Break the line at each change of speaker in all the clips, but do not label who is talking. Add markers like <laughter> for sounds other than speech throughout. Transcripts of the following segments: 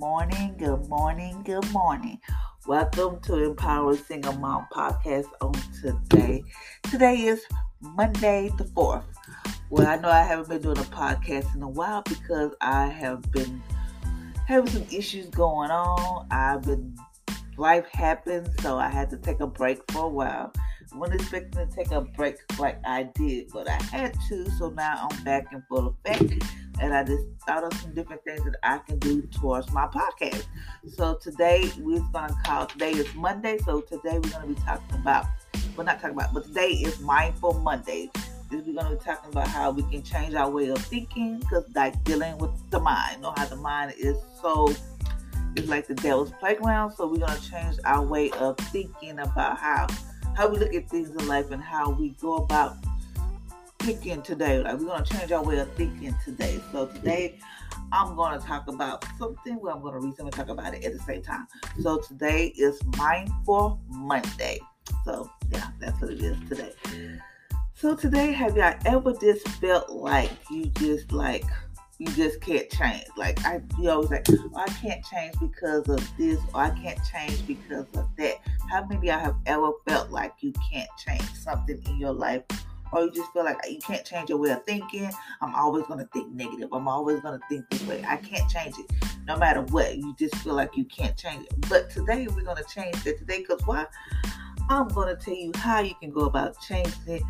Morning, good morning, good morning. Welcome to Empower Single Mom Podcast on today. Today is Monday the 4th. Well, I know I haven't been doing a podcast in a while because I have been having some issues going on. I've been, life happened, so I had to take a break for a while. Wasn't expecting to take a break like I did, but I had to, so now I'm back in full effect and I just thought of some different things that I can do towards my podcast. So today we're gonna call today is Monday. So today we're gonna be talking about we're not talking about, but today is Mindful Monday. We're gonna be talking about how we can change our way of thinking because like dealing with the mind. You know how the mind is so it's like the devil's playground. So we're gonna change our way of thinking about how how we look at things in life and how we go about thinking today. Like we're gonna change our way of thinking today. So today I'm gonna talk about something where I'm gonna something talk about it at the same time. So today is Mindful Monday. So yeah, that's what it is today. So today, have y'all ever just felt like you just like you just can't change? Like I you always like, oh, I can't change because of this, or I can't change because of that. How many of y'all have ever felt like you can't change something in your life or you just feel like you can't change your way of thinking. I'm always to think negative. I'm always to think this way. I can't change it no matter what. You just feel like you can't change it. But today we're to change it today because why? I'm to tell you how you can go about changing it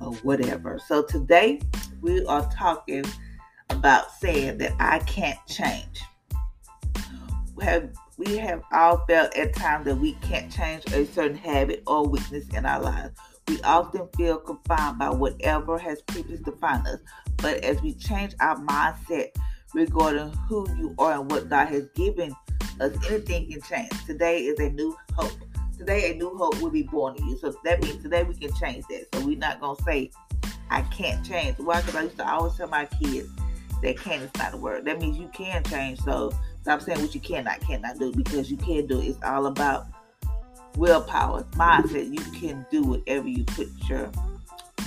or whatever. So today we are talking about saying that I can't change. We have we have all felt at times that we can't change a certain habit or weakness in our lives. We often feel confined by whatever has previously defined us. But as we change our mindset regarding who you are and what God has given us, anything can change. Today is a new hope. Today, a new hope will be born in you. So that means today we can change that. So we're not going to say, I can't change. Why? Because I used to always tell my kids that can is not a word. That means you can change. So stop saying what you cannot, cannot do because you can do it. It's all about willpower, mindset. You can do whatever you put your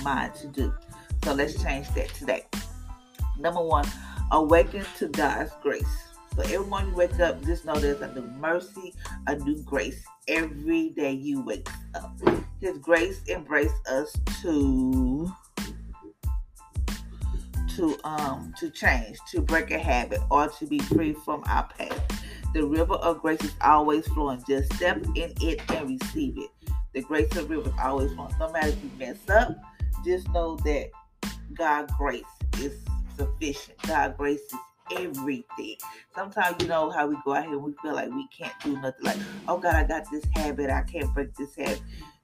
mind to do. So let's change that today. Number one, awaken to God's grace. So every morning you wake up, just know there's a new mercy, a new grace every day you wake up. His grace embrace us to to um to change, to break a habit, or to be free from our past. The river of grace is always flowing. Just step in it and receive it. The grace of the river is always flowing. No matter if you mess up, just know that God's grace is sufficient. God's grace is everything. Sometimes you know how we go out here and we feel like we can't do nothing. Like, oh God, I got this habit. I can't break this habit.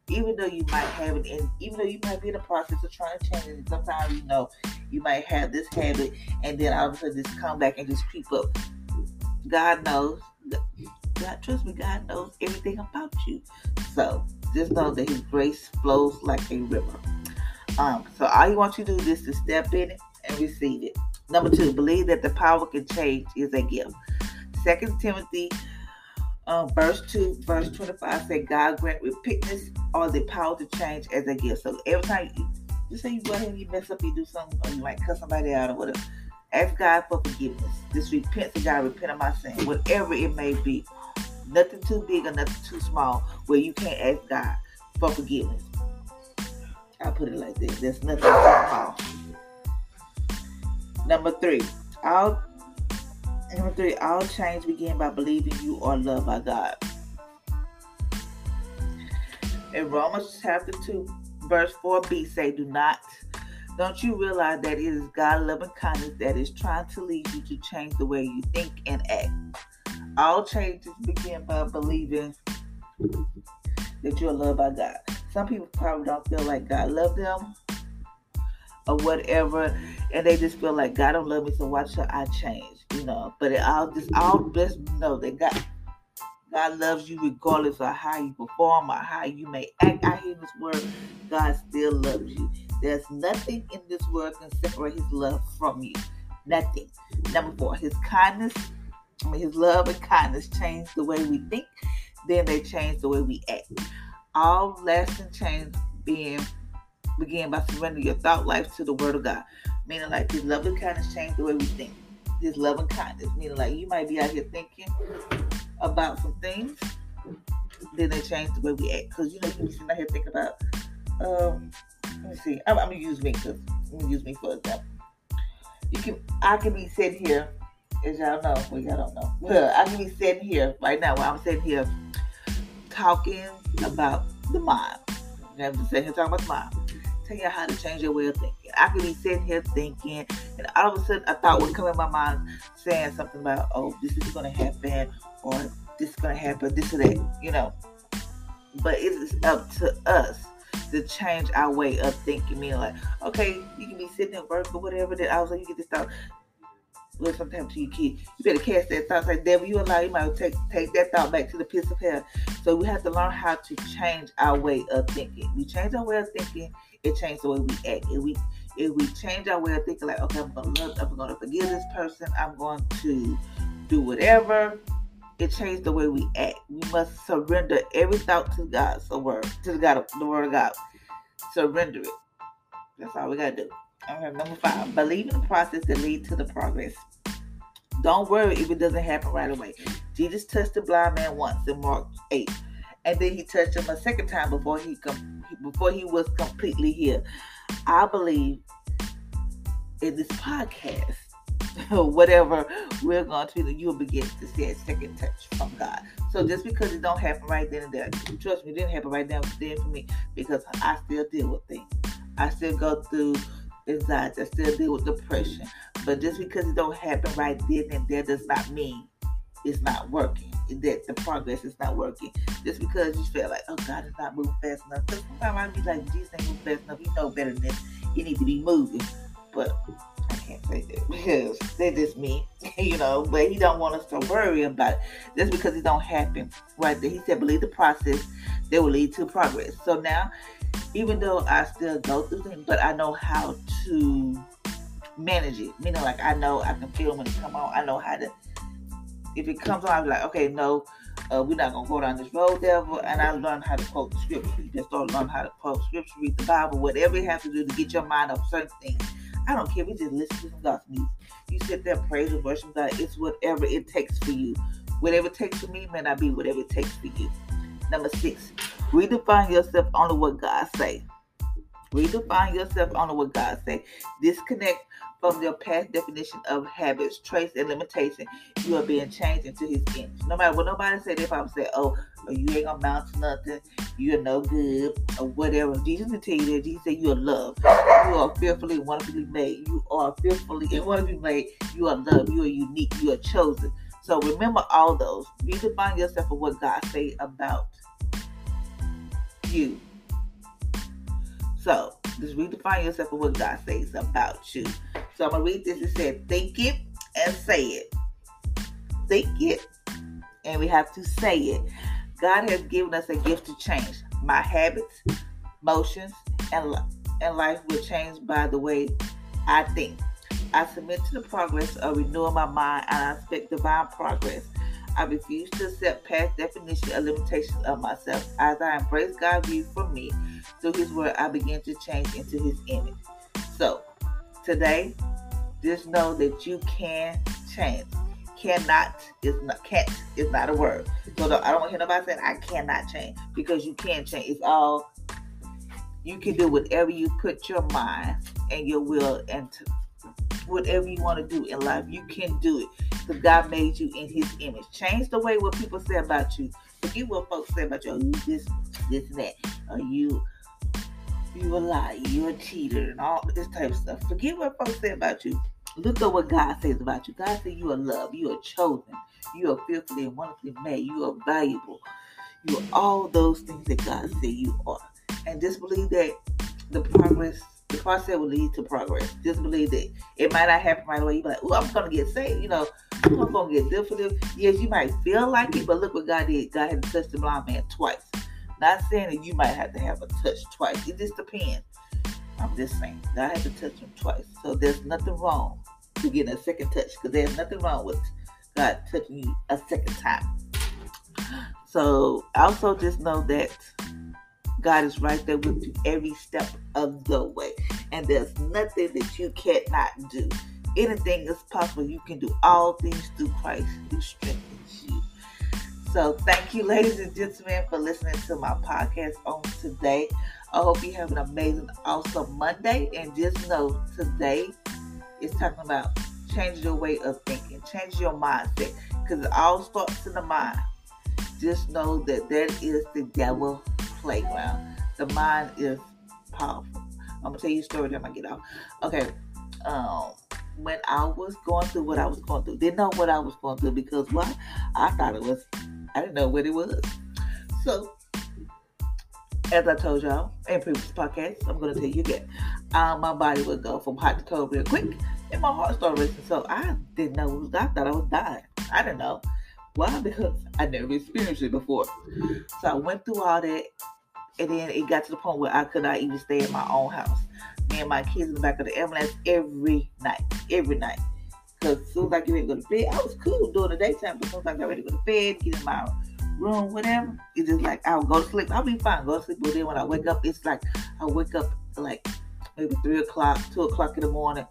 Even though you might have it, and even though you might be in the process of trying to change it, sometimes you know you might have this habit, and then all of a sudden just come back and just creep up. God knows. God, trust me, God knows everything about you. So just know that His grace flows like a river. Um, so all you want you to do is to step in it and receive it. Number two, believe that the power can change is a gift. Second Timothy, uh, verse two, verse twenty-five say, "God grant repentance or the power to change as a gift." So every time you, just say you go ahead and you mess up, you do something, or you might cut somebody out or whatever Ask God for forgiveness. Just repent to God, repent of my sin, whatever it may be. Nothing too big or nothing too small where you can't ask God. for forgiveness. I put it like this. There's nothing wrong. Number three, all number three, all change begin by believing you are loved by God. In Romans chapter 2, verse 4b say, Do not don't you realize that it is God's loving kindness that is trying to lead you to change the way you think and act? All changes begin by believing that you're loved by God. Some people probably don't feel like God loved them or whatever, and they just feel like God don't love me, so why should I change? But it all just all just know that God God loves you regardless of how you perform or how you may act here in this world. God still loves you. There's nothing in this world can separate His love from you. Nothing. Number four, His kindness, I mean, His love and kindness change the way we think. Then they change the way we act. All lasting change being begin by surrendering your thought life to the Word of God. Meaning, like His love and kindness change the way we think. His love and kindness. Meaning, like you might be out here thinking about some things, then they change the way we act. Because you know, you be sitting out here thinking about, um, let me see. I'm, I'm, gonna use me because I'm gonna use me for example. You can, I can be sitting here, as y'all know. Well, y'all don't know. Well, I can be sitting here right now while I'm sitting here talking about the mind. I'm just sitting here talking about the mind. Tell you how to change your way of thinking. I could be sitting here thinking, and all of a sudden a thought would come in my mind saying something about, oh, this is going to happen, or this is going to happen, this or that, you know. But it is up to us to change our way of thinking. Meaning, like, okay, you can be sitting at work or whatever, all of a sudden you get this thought, well, sometimes to your kid, you better cast that thought. Like, devil, you allow, you might take, take that thought back to the pits of hell. So we have to learn how to change our way of thinking. We change our way of thinking, it changes the way we act. If we if we change our way of thinking, like, okay, I'm gonna love, I'm gonna forgive this person, I'm going to do whatever, it changed the way we act. We must surrender every thought to God's word, to God, the word of God. Surrender it. That's all we gotta do. All right, number five, believe in the process that leads to the progress. Don't worry if it doesn't happen right away. Jesus touched the blind man once in Mark 8, and then he touched him a second time before he com- before he was completely healed. I believe in this podcast, <laughs> whatever we're going to do, you'll begin to see a second touch from God. So just because it don't happen right then and there, trust me, it didn't happen right then then for me because I still deal with things. I still go through anxiety. I still deal with depression. But just because it don't happen right then and there does not mean it's not working. That the progress is not working. Just because you feel like, oh God, it's not moving fast enough. Because sometimes I be like, Jesus ain't moving fast enough. You know better than this. You need to be moving. But I can't say that because they just me, <laughs> you know. But he don't want us to worry about it. Just because it don't happen right there. He said, believe the process that will lead to progress. So now even though I still go through things, but I know how to manage it. Meaning, like I know I can feel when it come on. I know how to. If it comes on, I'm like, okay, no, uh, we're not gonna go down this road, devil. And I learned how to quote the scripture. Just start learn how to quote scripture, read the Bible, whatever you have to do to get your mind off certain things. I don't care. We just listen to some gospel music. You sit there, praise and worship God. It's whatever it takes for you. Whatever it takes for me may not be whatever it takes for you. Number six, redefine yourself only what God say. Redefine yourself only what God say. Disconnect from your past definition of habits, traits, and limitation. You are being changed into His image. No matter what nobody said, if I'm saying, "Oh, you ain't gonna amount to nothing," you're no good, or whatever. Jesus will tell you that. Jesus said, "You are loved. You are fearfully and wonderfully made. You are fearfully and wonderfully made. You are loved. You are unique. You are chosen." So remember all those. Redefine yourself of what God say about you. So just redefine yourself of what God says about you. So I'm gonna read this. It said, think it and say it. Think it, and we have to say it. God has given us a gift to change. My habits, motions, and, and life will change by the way I think. I submit to the progress of renewing my mind and I expect divine progress. I refuse to accept past definition or limitations of myself. As I embrace God's view for me through His Word, I begin to change into His image. So, today, just know that you can change. cannot is not can't is not a word. So I don't hear nobody saying I cannot change because you can change. It's all you can do whatever you put your mind and your will into whatever you want to do in life. You can do it because God made you in His image. Change the way what people say about you. Forget what folks say about you. You this, this, and that. Or you, you a liar. You a cheater, and all this type of stuff. Forget what folks say about you. Look at what God says about you. God says you are loved. You are chosen. You are fearfully and wonderfully made. You are valuable. You are all those things that God said you are. And just believe that the progress, the process will lead to progress. Just believe that it might not happen right away. You be like, oh, I'm gonna get saved. You know, I'm gonna get different. Yes, you might feel like it, but look what God did. God had to touch the blind man twice. Not saying that you might have to have a touch twice. It just depends. I'm just saying God had to touch him twice. So there's nothing wrong to getting a second touch because there's nothing wrong with God touching you a second time. So also just know that God is right there with you every step of the way. And there's nothing that you cannot do. Anything is possible. You can do all things through Christ who strengthens you. So thank you, ladies and gentlemen, for listening to my podcast on today. I hope you have an amazing, awesome Monday. And just know today is talking about change your way of thinking, change your mindset, because it all starts in the mind. Just know that that is the devil playground. The mind is powerful. I'm gonna tell you a story. Then I get off. Okay. Um, when I was going through what I was going through, didn't know what I was going through because why? I thought it was. I didn't know what it was. So, as I told y'all in previous podcasts, I'm gonna tell you again. Um, my body would go from hot to cold real quick, and my heart started racing. So I didn't know. I thought I was dying. I didn't know. Why? Because I never experienced it before. So I went through all that, and then it got to the point where I could not even stay in my own house. Me and my kids in the back of the ambulance every night, every night. Because as soon as I get ready to go to bed, I was cool during the daytime, but as I ready to go to bed, get in my room, whatever, it's just like I'll go to sleep. I'll be fine, go to sleep. But then when I wake up, it's like I wake up like maybe three o'clock, two o'clock in the morning,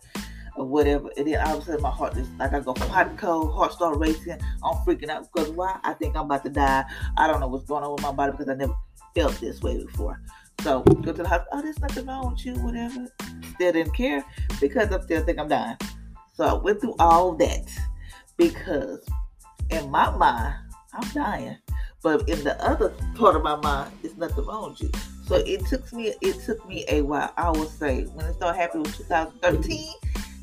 or whatever. And then all of a sudden my heart just like I go and cold, heart start racing. I'm freaking out because why? I think I'm about to die. I don't know what's going on with my body because I never felt this way before. So go to the hospital. Oh, there's nothing wrong with you, whatever. Still didn't care because I still think I'm dying. So I went through all that because in my mind I'm dying, but in the other part of my mind, it's nothing wrong with you. So it took me it took me a while. I would say when it started happening was 2013.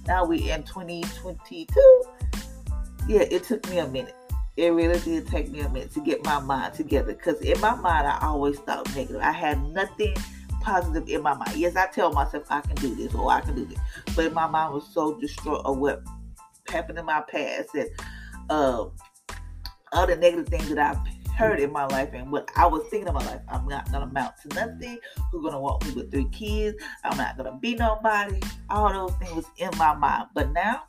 Now we in 2022. Yeah, it took me a minute. It really did take me a minute to get my mind together because in my mind I always thought negative. I had nothing positive in my mind. Yes, I tell myself I can do this or I can do this, but my mind was so distraught of what happened in my past and uh, other negative things that I've heard in my life and what I was thinking of my life. I'm not gonna amount to nothing. Who's gonna walk me with three kids? I'm not gonna be nobody. All those things was in my mind. But now,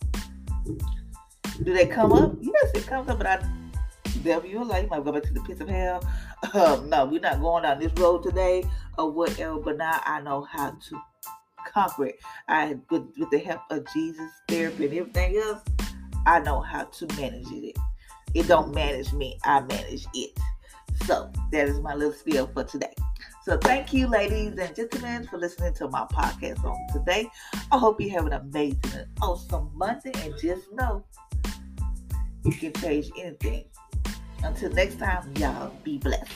do they come up? Yes, it comes up, but I devil your life. You might go back to the pits of hell. Um, no, we're not going down this road today or whatever. But now I know how to conquer it. I with, with the help of Jesus, therapy, and everything else, I know how to manage it. It don't manage me, I manage it. So that is my little spiel for today. So thank you, ladies and gentlemen, for listening to my podcast on today. I hope you have an amazing and awesome Monday. And just know you can change anything. Until next time, y'all be blessed.